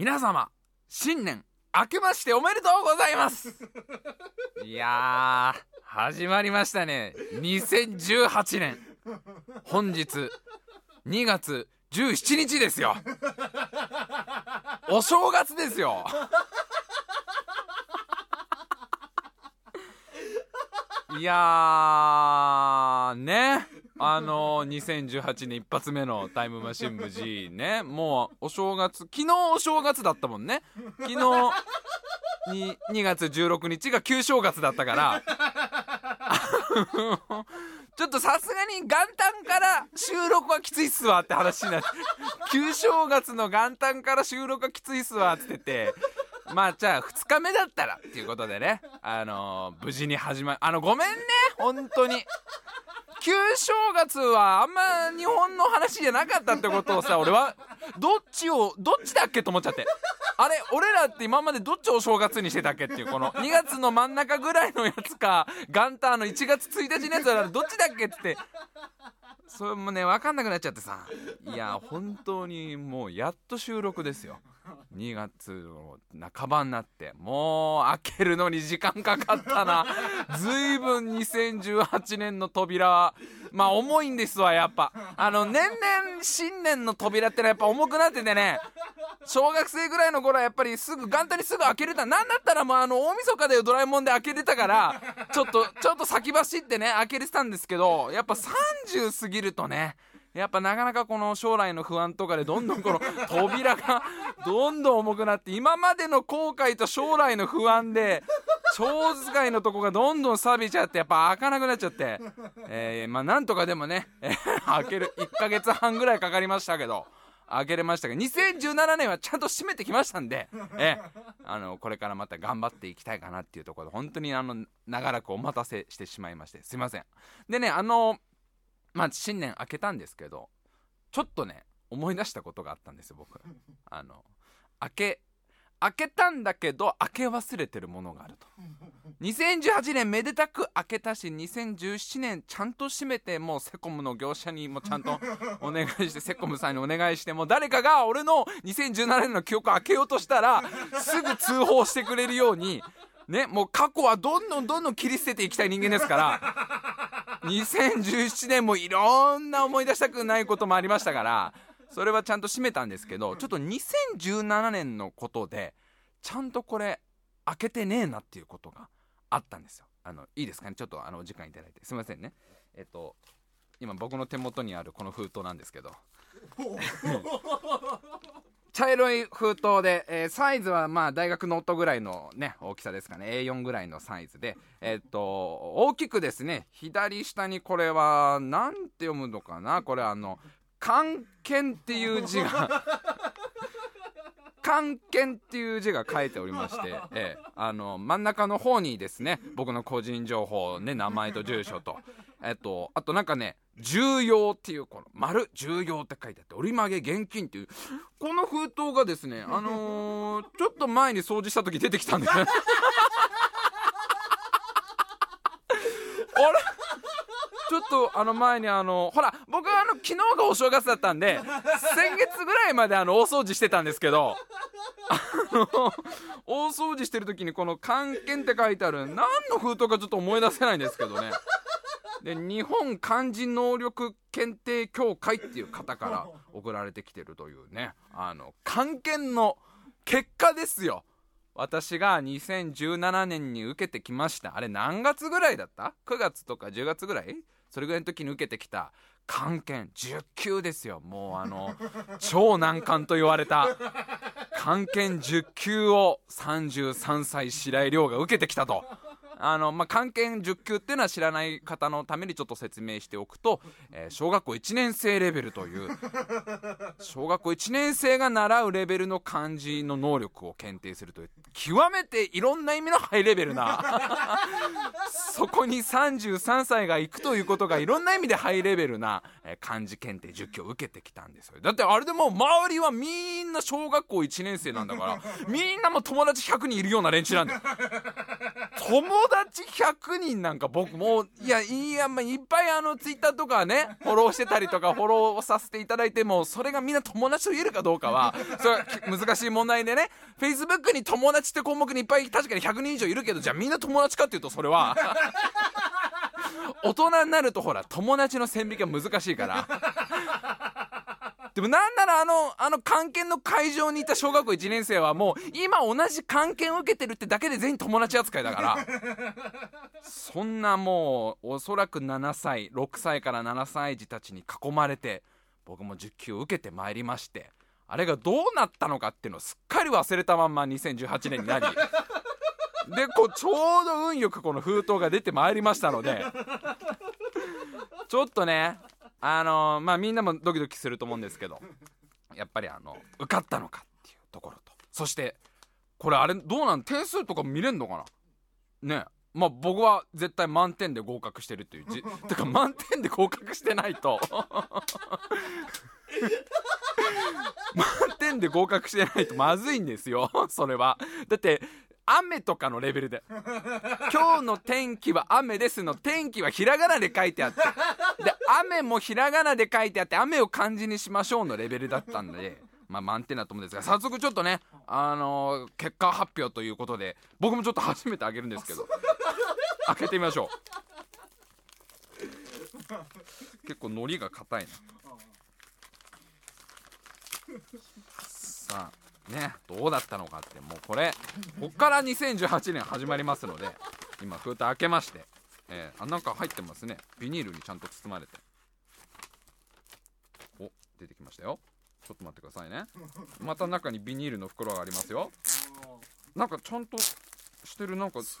皆様新年明けましておめでとうございます。いやー始まりましたね。2018年。本日2月17日ですよ。お正月ですよ。いやーねあのー、2018年一発目のタイムマシン部 G ねもうお正月昨日お正月だったもんね。昨日に2月16日が旧正月だったから。ちょっとさすがに元旦から収録はきついっすわって話になって旧正月の元旦から収録はきついっすわって言って。てまあじゃあ2日目だったらっていうことでね。あのー、無事に始まるあのごめんね本当に。旧正月はあんま日本の話じゃなかったってことをさ俺は どっちをどっちだっけと思っちゃって。あれ俺らって今までどっちをお正月にしてたっけっていうこの2月の真ん中ぐらいのやつか元旦の1月1日のやつはどっちだっけってそれもね分かんなくなっちゃってさ。いや本当にもうやっと収録ですよ。2月の半ばになってもう開けるのに時間かかったな。随分2018年の扉はまあ重いんですわやっぱ。あの年々新年の扉ってのはやっぱ重くなっててね小学生ぐらいの頃はやっぱりすぐ元旦にすぐ開けれた。なんだったらもうあの大晦日でドラえもんで開けれたからちょっとちょっと先走ってね開けれてたんですけどやっぱ30過ぎるとねやっぱなかなかこの将来の不安とかでどんどんこの扉が どんどん重くなって今までの後悔と将来の不安で超使いのとこがどんどん錆びちゃってやっぱ開かなくなっちゃって、えー、まあなんとかでもね、開ける1ヶ月半ぐらいかかりましたけど開けれましたが2017年はちゃんと締めてきましたんで、え、あのこれからまた頑張っていきたいかなっていうところで本当にあの長らくお待たせしてしまいましてすいません。でねあのまあ新年明けたんですけどちょっとね思い出したことがあったんですよ僕。あの明け開けたんだけど開け忘れてるものがあると。2018年めでたく開けたし2017年ちゃんと閉めてもうセコムの業者にもちゃんと お願いしてセコムさんにお願いしてもう誰かが俺の2017年の記憶開けようとしたらすぐ通報してくれるようにねもう過去はどんどんどんどん切り捨てていきたい人間ですから2017年もいろんな思い出したくないこともありましたからそれはちゃんと閉めたんですけどちょっと2017年のことでちゃんとこれ開けてねえなっていうことがあったんですよ。あのいいですかね？ちょっとあのお時間いただいて。すいませんね。えっと今僕の手元にあるこの封筒なんですけど。茶色い封筒で、えー、サイズはまあ大学ノートぐらいのね大きさですかね。A4 ぐらいのサイズで。えー、っと大きくですね左下にこれは何て読むのかな？これあの関係っていう字が 関係っていう字が書いておりまして、ええ、あの真ん中の方にですね僕の個人情報ね名前と住所と。えっとあとなんかね重要っていうこの丸重要って書いてあって折り曲げ現金っていうこの封筒がですね あのー、ちょっと前に掃除した時出てきたんです。あれ？ちょっとあの前にあのほら僕はあの昨日がお正月だったんで先月ぐらいまであの大掃除してたんですけど大掃除してる時にこの「関係」って書いてある何の封筒かちょっと思い出せないんですけどねで日本漢字能力検定協会っていう方から送られてきてるというね。あの関係の結果ですよ。私が2017年に受けてきました。あれ何月ぐらいだった ?9 月とか10月ぐらい？それぐらいの時に受けてきた。漢検10級ですよ。もうあの超難関と言われた。漢検10級を33歳白井亮が受けてきたと。あの、まあ、関係10級っていうのは知らない方のためにちょっと説明しておくと、えー、小学校1年生レベルという、小学校1年生が習うレベルの漢字の能力を検定するという、極めていろんな意味のハイレベルな、そこに33歳が行くということがいろんな意味でハイレベルな、えー、漢字検定10級を受けてきたんですよ。だってあれでもう周りはみんな小学校1年生なんだから、みんなも友達100人いるような連中なんだよ。友 達100人なんか僕もいやいや、まあ、いっぱいあのツイッターとかねフォローしてたりとかフォローさせていただいてもそれがみんな友達と言えるかどうかはそれは難しい問題でね。Facebook に友達って項目にいっぱい確かに100人以上いるけどじゃあみんな友達かっていうとそれは大人になるとほら友達の線引きが難しいから。でもなんならあのあの関係の会場にいた小学校1年生はもう今同じ関係を受けてるってだけで全員友達扱いだから。そんなもうおそらく7歳6歳から7歳児たちに囲まれて僕も10級を受けてまいりましてあれがどうなったのかっていうのをすっかり忘れたまんま2018年になりでこうちょうど運よくこの封筒が出てまいりましたのでちょっとねあのー、まあみんなもドキドキすると思うんですけどやっぱりあの受かったのかっていうところと。そしてこれあれどうなん点数とか見れんのかな？ね。まあ僕は絶対満点で合格してるっていうじ てか満点で合格してないと。満点で合格してないとまずいんですよそれは。だって雨とかのレベルで。今日の天気は雨ですの天気はひらがなで書いてあって。で雨もひらがなで書いてあって雨を漢字にしましょうのレベルだったんで。まあ満点だと思うんですが早速ちょっとねあのー、結果発表ということで僕もちょっと初めてあげるんですけど。開けてみましょう。結構海苔が硬いな。さあ。ねどうだったのかってもうこれこっから2018年始まりますので今封筒開けましてえー、あなんか入ってますね。ビニールにちゃんと包まれて。お出てきましたよ。ちょっと待ってくださいね。また中にビニールの袋がありますよ。なんかちゃんとしてる。なんかす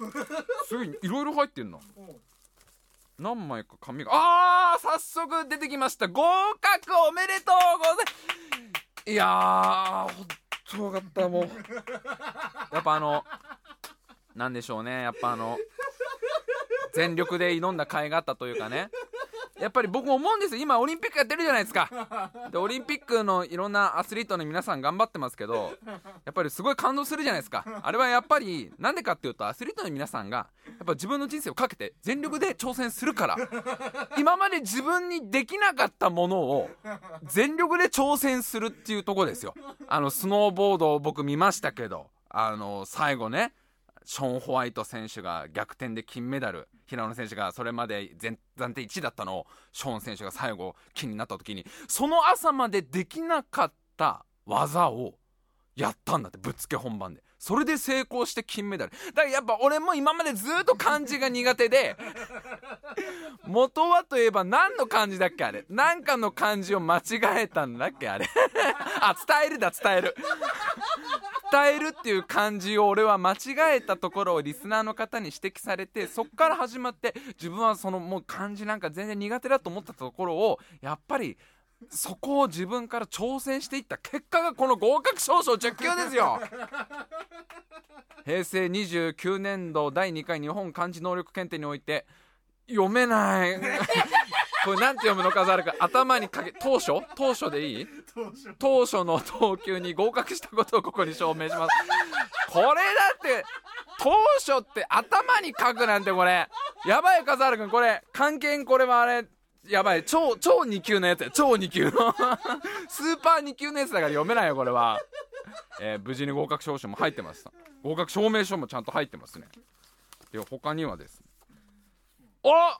ごいいろいろ入ってんな何枚か紙が。あー早速出てきました。合格おめでとうございます。いやーすごかったもう やっぱあのなんでしょうね。やっぱあの全力で挑んだ甲斐があったというかね。やっぱり僕思うんですよ。今オリンピックやってるじゃないですか。でオリンピックのいろんなアスリートの皆さん頑張ってますけどやっぱりすごい感動するじゃないですか。あれはやっぱりなんでかっていうとアスリートの皆さんがやっぱ自分の人生をかけて全力で挑戦するから。今まで自分にできなかったものを全力で挑戦するっていうとこですよ。あのスノーボードを僕見ましたけどあの最後ねショーン・ホワイト選手が逆転で金メダル。平野選手がそれまで暫定1位だったのをショーン選手が最後金になった時にその朝までできなかった技をやったんだってぶっつけ本番で。それで成功して金メダル。だからやっぱ俺も今までずっと漢字が苦手で 元はといえば何の漢字だっけあれ。何かの漢字を間違えたんだっけあれ。あ伝えるだ伝える。伝えるっていう漢字を俺は間違えたところをリスナーの方に指摘されてそっから始まって自分はそのもう漢字なんか全然苦手だと思ったところをやっぱりそこを自分から挑戦していった結果がこの合格証書10級ですよ。平成29年度第2回日本漢字能力検定において読めない。これなんて読むのかざるか頭にかけ当初？当初でいい？当初。の投球に合格したことをここに証明します。これだって当初って頭に書くなんてこれ。やばい笠原君。これ関係これはあれ。やばい超超2級のやつや。超2級の。スーパー2級のやつだから読めないよこれは、えー、無事に合格証書も入ってます。合格証明書もちゃんと入ってますね。では他にはですね。あ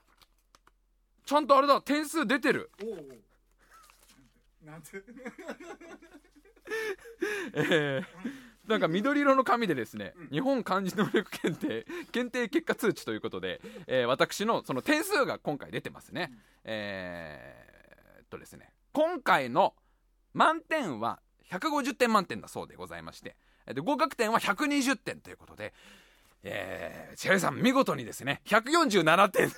ちゃんとあれだ点数出てる。おおなんて？えー、なんか緑色の紙でですね、日本漢字能力検定検定結果通知ということで、えー、私のその点数が今回出てますね、えー、っとですね今回の満点は150点満点だそうでございましてで合格点は120点ということで、えー、千春さん見事にですね147点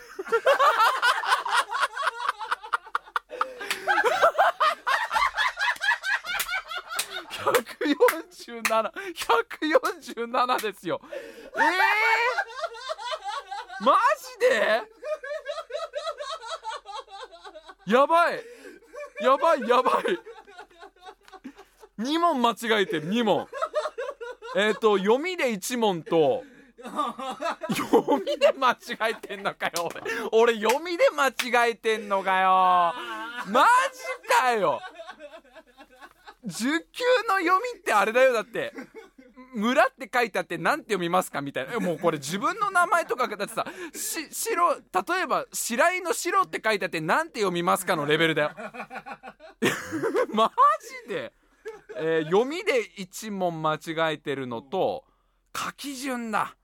147ですよ。ええー、マジで？やばい。やばいやばい。2問間違えてる2問。えっ、ー、と読みで1問と読みで間違えてんのかよ俺。俺読みで間違えてんのかよ。マジかよ10級の読みってあれだよだって。村って書いてあって何て読みますかみたいな。もうこれ自分の名前とかだってさし白例えば白井の白って書いてあって何て読みますかのレベルだよ。マジで、えー、読みで1問間違えてるのと書き順だ。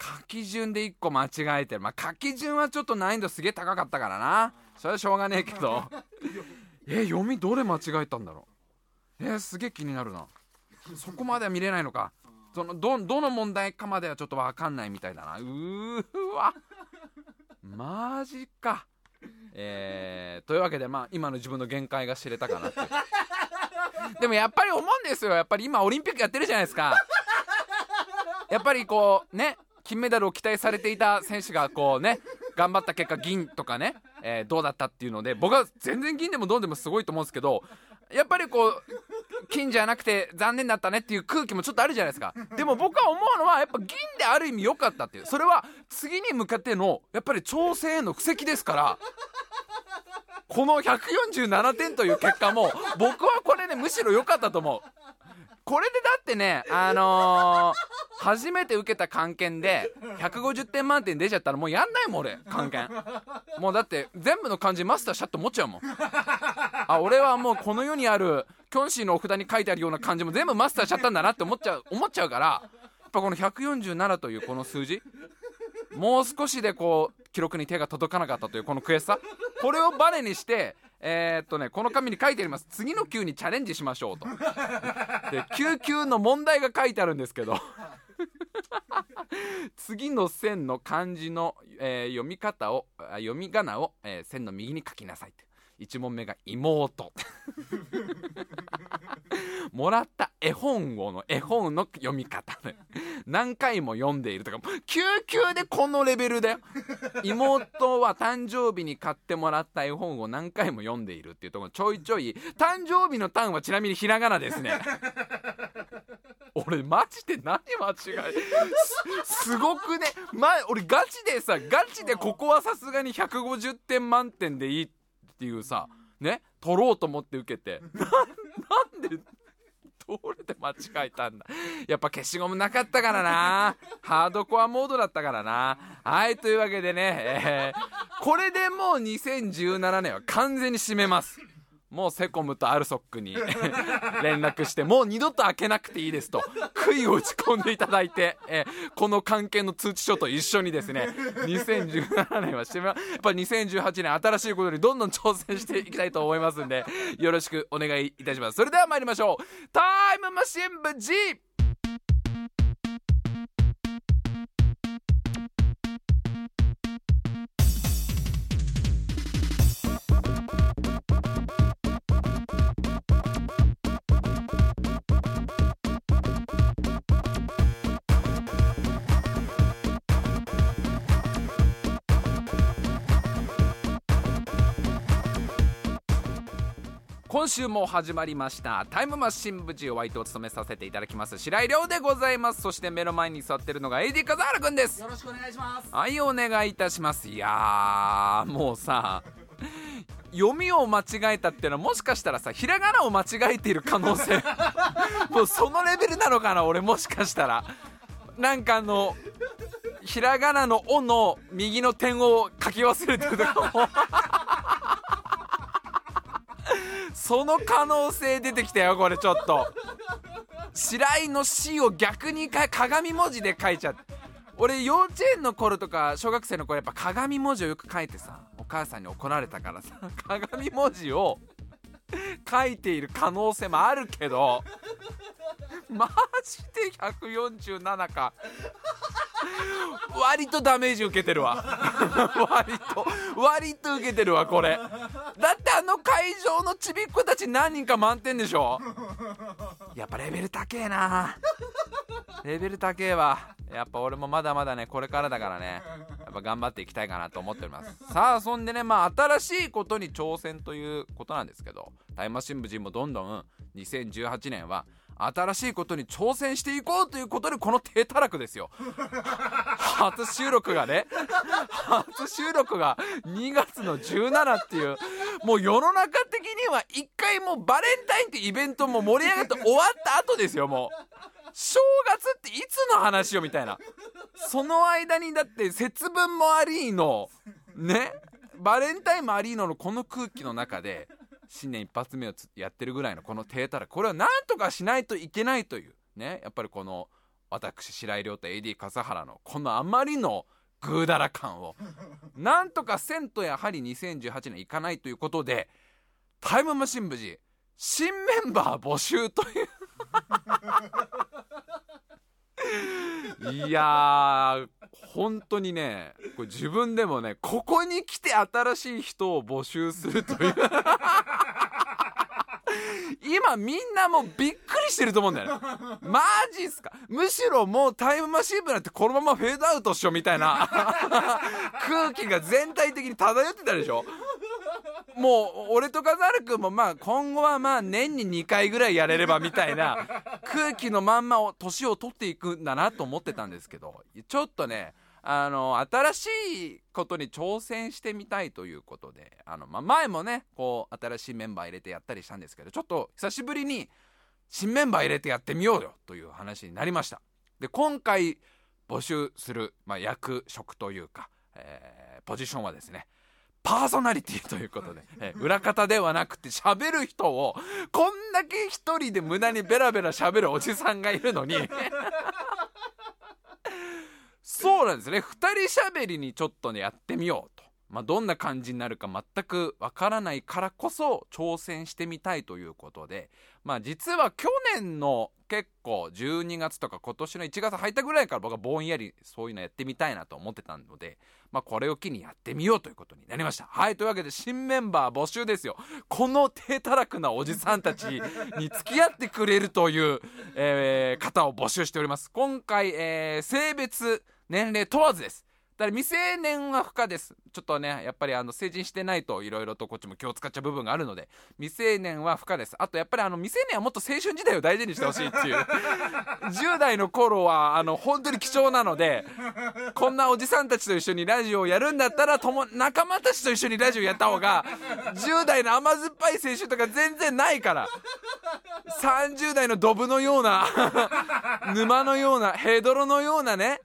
書き順で1個間違えてる。まあ書き順はちょっと難易度すげえ高かったからな。それはしょうがねえけど。え読みどれ間違えたんだろう？えー、すげえ気になるな。そこまでは見れないのか。そのどどの問題かまではちょっと分かんないみたいだな。うーわ。マジか。えー、というわけでまあ今の自分の限界が知れたかなってでもやっぱり思うんですよ。やっぱり今オリンピックやってるじゃないですか。やっぱりこうね金メダルを期待されていた選手がこうね頑張った結果銀とかね、えー、どうだったっていうので僕は全然銀でも銅でもすごいと思うんですけどやっぱりこう金じゃなくて残念だったねっていう空気もちょっとあるじゃないですか。でも僕は思うのはやっぱ銀である意味良かったっていう。それは次に向かってのやっぱり調整への布石ですから。この147点という結果も僕はこれねむしろ良かったと思う。これでだってねあのー、初めて受けた漢検で150点満点出ちゃったらもうやんないもん俺漢検もうだって全部の漢字マスターしちゃって思っちゃうもん。あ俺はもうこの世にあるキョンシーのお札に書いてあるような漢字も全部マスターしちゃったんだなって思っちゃう思っちゃうからやっぱこの147というこの数字もう少しでこう記録に手が届かなかったというこの悔しさこれをバネにしてえー、っとねこの紙に書いてあります。次の級にチャレンジしましょうと。で9級の問題が書いてあるんですけど。次の線の漢字の、えー、読み方を読み仮名を、えー、線の右に書きなさいって。1問目が妹。もらった絵本をの絵本の読み方ね何回も読んでいるとか救急でこのレベルだよ。妹は誕生日に買ってもらった絵本を何回も読んでいるっていうところちょいちょい誕生日の単はちなみにひらがなですね。俺マジで何間違えすすごくね、ま、俺ガチでさガチでここはさすがに150点満点でいいっていうさね取ろうと思って受けて。なんでどれで間違えたんだ。やっぱ消しゴムなかったからな。ハードコアモードだったからな。はいというわけでね、えー、これでもう2017年は完全に締めます。もうセコムとアルソックに 連絡してもう二度と開けなくていいですと。悔いを打ち込んでいただいて、えこの関係の通知書と一緒にですね2017年はしてやっぱ2018年新しいことにどんどん挑戦していきたいと思いますんでよろしくお願いいたします。それでは参りましょう。タイムマシン部 G 今週も始まりました。タイムマシン部 G お相手を務めさせていただきます。白井亮でございます。そして目の前に座ってるのが AD 風原くんです。よろしくお願いします。はいお願いいたします。いやもうさ読みを間違えたっていうのはもしかしたらさひらがなを間違えている可能性。もうそのレベルなのかな俺もしかしたら。なんかあのひらがなの「お」の右の点を書き忘れてるとかもその可能性出てきたよこれちょっと。白井の「死」を逆にか鏡文字で書いちゃって。俺幼稚園の頃とか小学生の頃やっぱ鏡文字をよく書いてさお母さんに怒られたからさ鏡文字を書いている可能性もあるけどマジで147か。割とダメージ受けてるわ。割と。割と受けてるわこれ。だってあの会場のちびっ子たち何人か満点でしょ？やっぱレベル高えな。レベル高えわ。やっぱ俺もまだまだねこれからだからね。やっぱ頑張っていきたいかなと思っております。さあそんでねまあ新しいことに挑戦ということなんですけどタイムマシン部人もどんどん2018年は新しいことに挑戦していこうということでこの低たらくですよ。初収録がね。初収録が2月の17っていう。もう世の中的には一回もうバレンタインってイベントも盛り上がって終わった後ですよもう。正月っていつの話よみたいな。その間にだって節分もありのね。バレンタインもありののこの空気の中で新年一発目をやってるぐらいのこの低たらこれは何とかしないといけないというねやっぱりこの私白井亮と AD 笠原のこのあまりのグーダラ感を なんとかせんとやはり2018年いかないということでタイムマシン部事新メンバー募集という。いやー本当にねこれ自分でもねここに来て新しい人を募集するという今みんなもうびっくりしてると思うんだよね。マジっすか？むしろもうタイムマシン部なんてこのままフェードアウトしようみたいな。空気が全体的に漂ってたでしょ？もう俺とカザル君もまあ今後はまあ年に2回ぐらいやれればみたいな 空気のまんまを年を取っていくんだなと思ってたんですけどちょっとねあの新しいことに挑戦してみたいということであの、まあ、前もねこう新しいメンバー入れてやったりしたんですけどちょっと久しぶりに新メンバー入れてやってみようよという話になりました。で今回募集する、まあ、役職というか、えー、ポジションはですねパーソナリティということで、え裏方ではなくて喋る人をこんだけ一人で無駄にベラベラ喋るおじさんがいるのにそうなんですね2人喋りにちょっとねやってみようと。まあ、どんな感じになるか全くわからないからこそ挑戦してみたいということで、まあ、実は去年の結構12月とか今年の1月入ったぐらいから僕はぼんやりそういうのやってみたいなと思ってたので、まあ、これを機にやってみようということになりました。はい、というわけで新メンバー募集ですよ。この低たらくなおじさんたちに付き合ってくれるという、えー、方を募集しております。今回、えー、性別、年齢問わずです。だから未成年は不可です。ちょっとね、やっぱりあの成人してないといろいろとこっちも気を使っちゃう部分があるので、未成年は不可です。あとやっぱりあの未成年はもっと青春時代を大事にしてほしいっていう。10代の頃はあの本当に貴重なので、こんなおじさんたちと一緒にラジオをやるんだったら、とも仲間たちと一緒にラジオやった方が、10代の甘酸っぱい青春とか全然ないから。30代のドブのような 沼のようなヘドロのようなね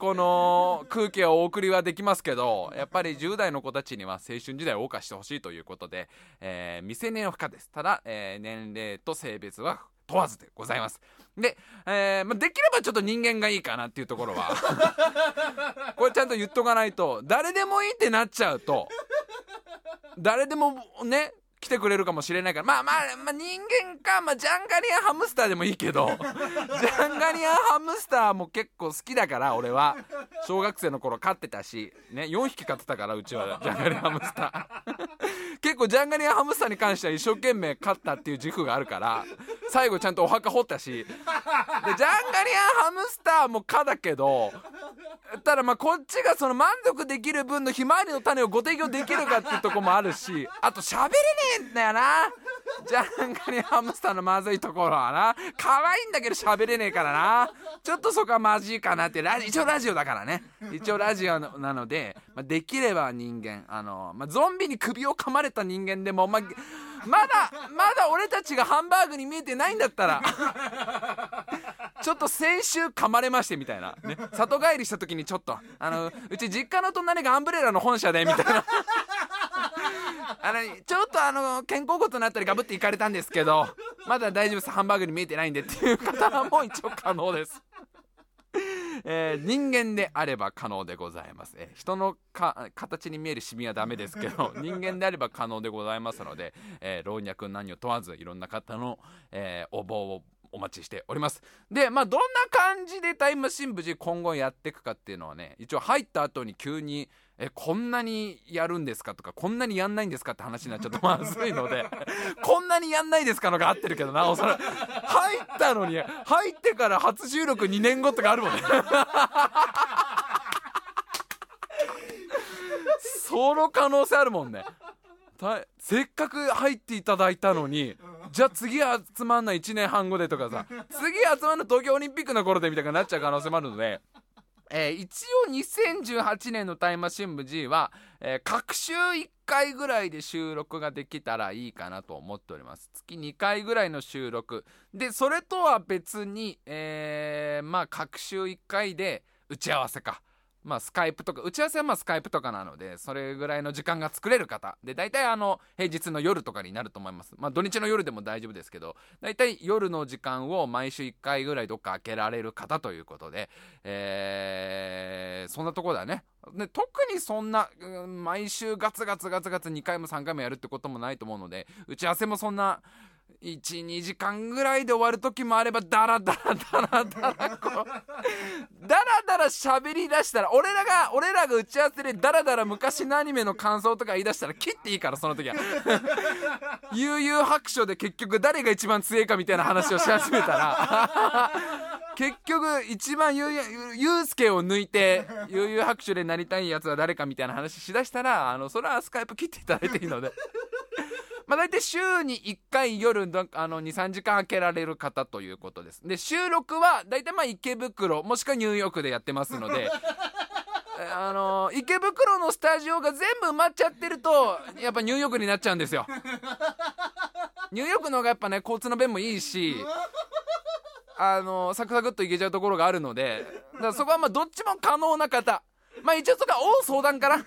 この空気をお送りはできますけどやっぱり10代の子たちには青春時代を謳歌してほしいということで、えー、未成年は不可です。ただ、えー、年齢と性別は問わずでございます。で、えーまあ、できればちょっと人間がいいかなっていうところは。これちゃんと言っとかないと誰でもいいってなっちゃうと誰でもね来てくれるかもしれないから。まあまあ、まあ、人間か、まあ、ジャンガリアンハムスターでもいいけど。ジャンガリアンハムスターも結構好きだから俺は。小学生の頃飼ってたし、ね、4匹飼ってたからうちは。ジャンガリアンハムスター結構ジャンガリアンハムスターに関しては一生懸命勝ったっていう軸があるから最後ちゃんとお墓掘ったし。でジャンガリアンハムスターもかだけどただまあこっちがその満足できる分のひまわりの種をご提供できるかっていうとこもあるしあと喋れねえんだよな。ジャンガリアンハムスターのまずいところはな可愛いんだけど喋れねえからな。ちょっとそこはまずいかなってラジ一応ラジオだからね。一応ラジオなので、まあ、できれば人間あの、まあ、ゾンビに首を噛まれた人間でも、まあ、まだまだ俺たちがハンバーグに見えてないんだったらちょっと先週噛まれましてみたいな、ね、里帰りした時にちょっとあのうち実家の隣がアンブレラの本社でみたいな。あのちょっとあの肩甲骨のあたりガブっていかれたんですけどまだ大丈夫です。ハンバーグに見えてないんでっていう方はもう一応可能です。えー、人間であれば可能でございます、えー、人の形に見えるシミはダメですけど 人間であれば可能でございますので、えー、老若男女問わずいろんな方の、え応募をお待ちしております。でまあどんな感じでタイムマシン無事今後やっていくかっていうのはね一応入った後に急にえこんなにやるんですかとかこんなにやんないんですかって話になっちゃうとまずいので こんなにやんないですかのが合ってるけどなおそらく入ったのに入ってから初収録2年後とかあるもんね その可能性あるもんねせっかく入っていただいたのにじゃあ次集まんの1年半後でとかさ次集まるの東京オリンピックの頃でみたいになっちゃう可能性もあるので。えー、一応2018年のタイマシン部 G は、えー、各週1回ぐらいで収録ができたらいいかなと思っております。月2回ぐらいの収録。で、それとは別に、えー、まあ各週1回で打ち合わせか。まあ、スカイプとか、打ち合わせはまあスカイプとかなので、それぐらいの時間が作れる方。で、大体あの、平日の夜とかになると思います。まあ、土日の夜でも大丈夫ですけど、大体夜の時間を毎週1回ぐらいどっか開けられる方ということで、えー、そんなとこだね。で特にそんな、うん、毎週ガツガツガツガツ2回も3回もやるってこともないと思うので、打ち合わせもそんな、12時間ぐらいで終わる時もあればダラダラダラダラこうダラダラ喋り出したら俺らが俺らが打ち合わせでダラダラ昔のアニメの感想とか言い出したら切っていいからその時は。悠々白書で結局誰が一番強いかみたいな話をし始めたら。結局一番ゆうすけを抜いて悠々白書でなりたいやつは誰かみたいな話しだしたらあのそれはスカイプ切っていただいていいので。まあ、大体週に1回夜あの23時間空けられる方ということです。で収録は大体まあ池袋もしくはニューヨークでやってますので。あの池袋のスタジオが全部埋まっちゃってるとやっぱニューヨークになっちゃうんですよ。ニューヨークの方がやっぱね交通の便もいいしあのサクサクっといけちゃうところがあるので。だからそこはまあどっちも可能な方まあ一応そこは大相談から。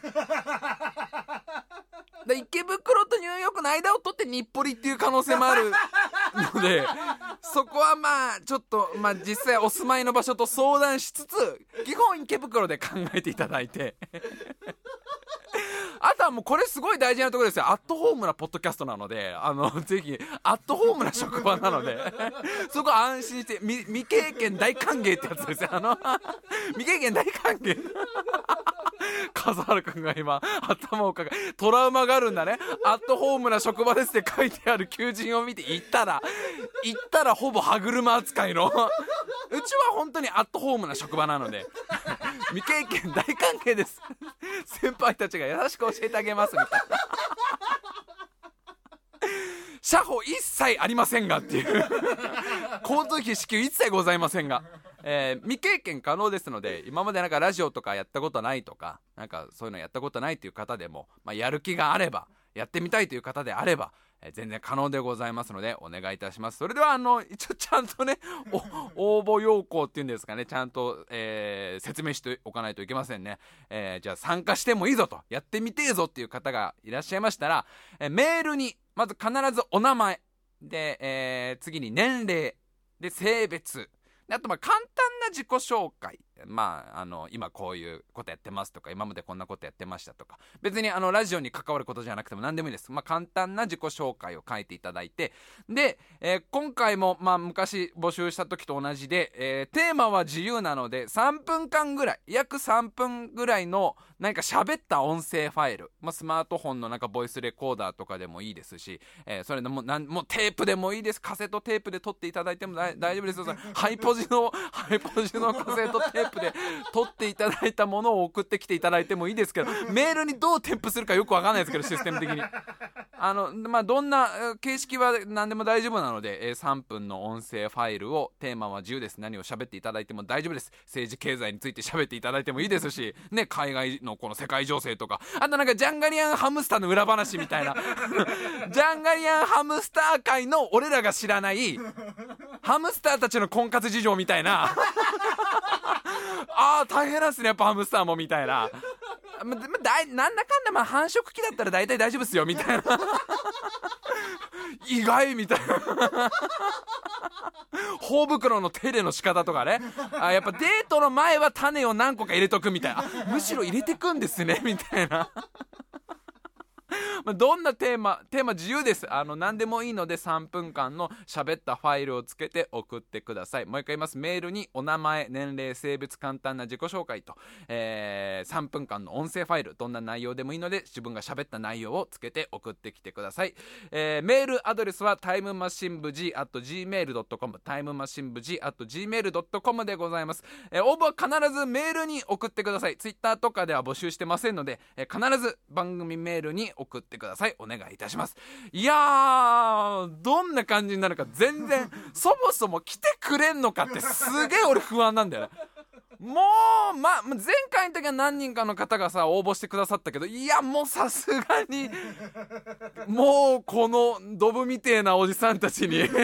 で池袋とニューヨークの間を取って日暮里っていう可能性もあるのでそこはまあちょっとまあ実際お住まいの場所と相談しつつ基本池袋で考えていただいて。とはもうこれすごい大事なところですよ。アットホームなポッドキャストなので、あの、ぜひ、アットホームな職場なので、そこ安心して、未経験大歓迎ってやつですよ。あの、未経験大歓迎。笠原くんが今、頭をかかトラウマがあるんだね。アットホームな職場ですって書いてある求人を見て行ったら、行ったらほぼ歯車扱いの。うちは本当にアットホームな職場なので、未経験大歓迎です。先輩たちが優しく教えてあげますみたいな。社保一切ありませんがっていう交通費支給一切ございませんがえー、未経験可能ですので今までなんかラジオとかやったことないとかなんかそういうのやったことないという方でも、まあ、やる気があればやってみたいという方であれば、えー、全然可能でございますのでお願いいたします。それではあの一応ちゃんとね応募要項っていうんですかねちゃんと、えー、説明しておかないといけませんね、えじゃあ参加してもいいぞとやってみてえぞっていう方がいらっしゃいましたら、えメールにまず必ずお名前で、え次に年齢で性別あとまあ簡単な自己紹介。まあ、あの、今こういうことやってますとか、今までこんなことやってましたとか、別にあの、ラジオに関わることじゃなくても何でもいいです。まあ、簡単な自己紹介を書いていただいて、で、えー、今回も、まあ、昔募集した時と同じで、えー、テーマは自由なので、3分間ぐらい、約3分ぐらいの、何か喋った音声ファイル、まあ、スマートフォンのなんかボイスレコーダーとかでもいいですし、えー、それでもなんもうテープでもいいです。カセットテープで撮っていただいても大丈夫です。ハイポジの、ハイポジのカセットテープで撮っていただいたものを送ってきていただいてもいいですけどメールにどう添付するかよくわかんないですけどシステム的に。あのまあどんな形式は何でも大丈夫なので3分の音声ファイルをテーマは自由です。何を喋っていただいても大丈夫です。政治経済について喋っていただいてもいいですしね海外のこの世界情勢とか。あとなんかジャンガリアンハムスターの裏話みたいな。ジャンガリアンハムスター界の俺らが知らないハムスターたちの婚活事情みたいな。ああ大変なんすね。やっぱハムスターもみたいなま、まだなんだかんだまあ繁殖期だったら大体大丈夫っすよみたいな。意外みたいな。頬袋の手入れの仕方とかね。あやっぱデートの前は種を何個か入れとくみたいな。むしろ入れてくんですねみたいな ま、どんなテーマテーマ自由です。あの何でもいいので3分間の喋ったファイルをつけて送ってください。もう一回言います。メールにお名前年齢性別簡単な自己紹介と、えー、3分間の音声ファイルどんな内容でもいいので自分が喋った内容をつけて送ってきてください、えー、メールアドレスはタイムマシン部 G at gmail.com タイムマシン部 G at gmail.com でございます、えー、応募は必ずメールに送ってください。ツイッターとかでは募集してませんので、え、必ず番組メールに送送ってください。お願いいたします。いやーどんな感じになるか全然そもそも来てくれんのかってすげえ俺不安なんだよね。もう、ま、前回の時は何人かの方がさ、応募してくださったけど、いや、もうさすがに、もう、この、ドブみてえなおじさんたちに 付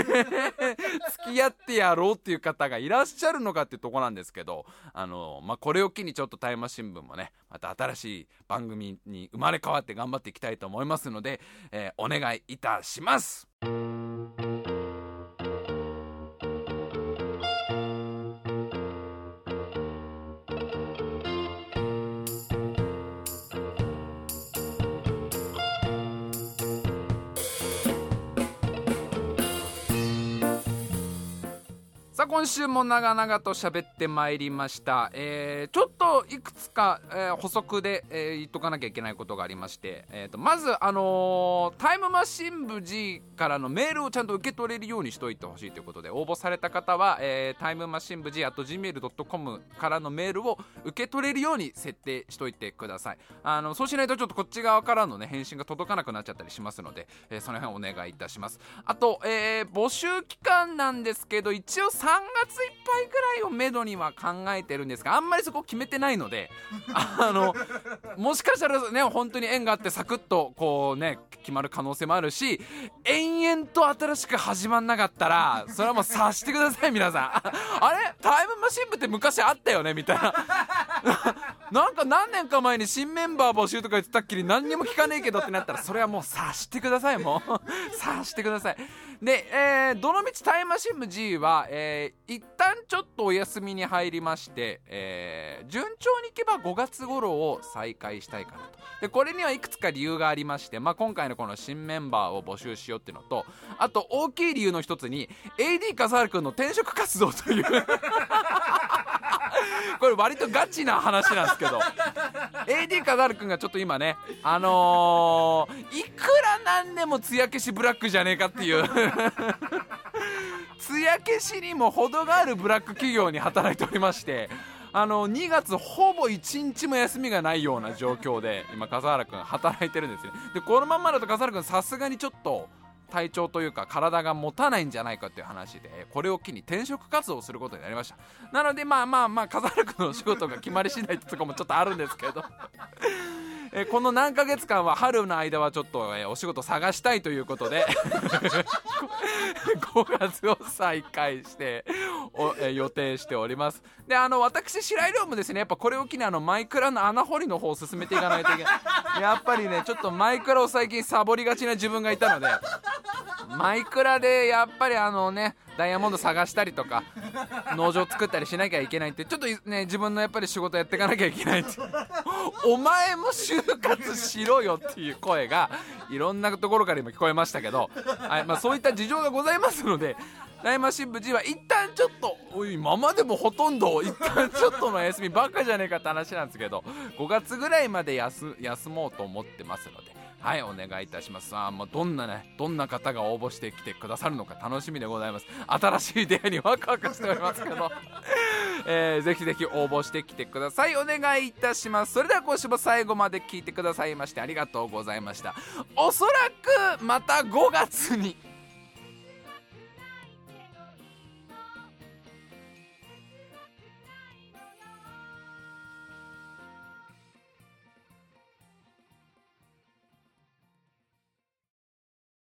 き合ってやろうっていう方がいらっしゃるのかっていうとこなんですけど、あの、まあ、これを機にちょっとタイム新聞もね、また新しい番組に生まれ変わって頑張っていきたいと思いますので、えー、お願いいたします。今週も長々と喋ってまいりました、えー、ちょっといくつか、えー、補足で、えー、言っとかなきゃいけないことがありまして、えーと、まず、あのタイムマシン部 G からのメールをちゃんと受け取れるようにしといてほしいということで応募された方は、えタイムマシン部 G gmail.com からのメールを受け取れるように設定しといてください。あのそうしないとちょっとこっち側からのね返信が届かなくなっちゃったりしますので、えその辺お願いいたします。あと、えー募集期間なんですけど一応3 3月いっぱいぐらいをめどには考えてるんですがあんまりそこ決めてないのであのもしかしたらね本当に縁があってサクッとこうね決まる可能性もあるし延々と新しく始まんなかったらそれはもう察してください皆さん。あれ？タイムマシン部って昔あったよねみたいな。なんか何年か前に新メンバー募集とか言ってたっきり何にも聞かねえけどってなったらそれはもう察してくださいもう。察してください。で、えー、どのみちタイムマシン部 G は、えー、一旦ちょっとお休みに入りまして、えー、順調にいけば5月頃を再開したいかなと。でこれにはいくつか理由がありまして、まあ、今回のこの新メンバーを募集しようっていうのとあと大きい理由の一つに AD 笠原くんの転職活動という。これ割とガチな話なんですけど。AD カザル君がちょっと今ねあのー、いくらなんでも艶消しブラックじゃねえかっていう。艶消しにも程があるブラック企業に働いておりましてあの2月ほぼ1日も休みがないような状況で今笠原君働いてるんですねでこのまんまだと笠原君さすがにちょっと体調というか体が持たないんじゃないかっていう話でこれを機に転職活動をすることになりました。なのでまあまあまあ笠原君のお仕事が決まり次第ってとこもちょっとあるんですけど。えこの何ヶ月間は春の間はちょっと、えお仕事探したいということで5月を再開してお、え予定しております。であの私白井亮もですね。やっぱこれを機にあのマイクラの穴掘りの方を進めていかないといけない。やっぱりねちょっとマイクラを最近サボりがちな自分がいたのでマイクラでやっぱりあのねダイヤモンド探したりとか農場作ったりしなきゃいけないってちょっとね自分のやっぱり仕事やっていかなきゃいけないって。お前も就活しろよっていう声がいろんなところから今聞こえましたけど、はいまあ、そういった事情がございますので大麻新聞 G は一旦ちょっとおい今までもほとんど一旦ちょっとの休みばっかじゃねえかって話なんですけど5月ぐらいまで休休もうと思ってますのではいお願いいたします。あもうどんなねどんな方が応募してきてくださるのか楽しみでございます。新しい出会いにワクワクしておりますけど、えー、ぜひぜひ応募してきてください。お願いいたします。それでは今週も最後まで聞いてくださいましてありがとうございました。おそらくまた5月に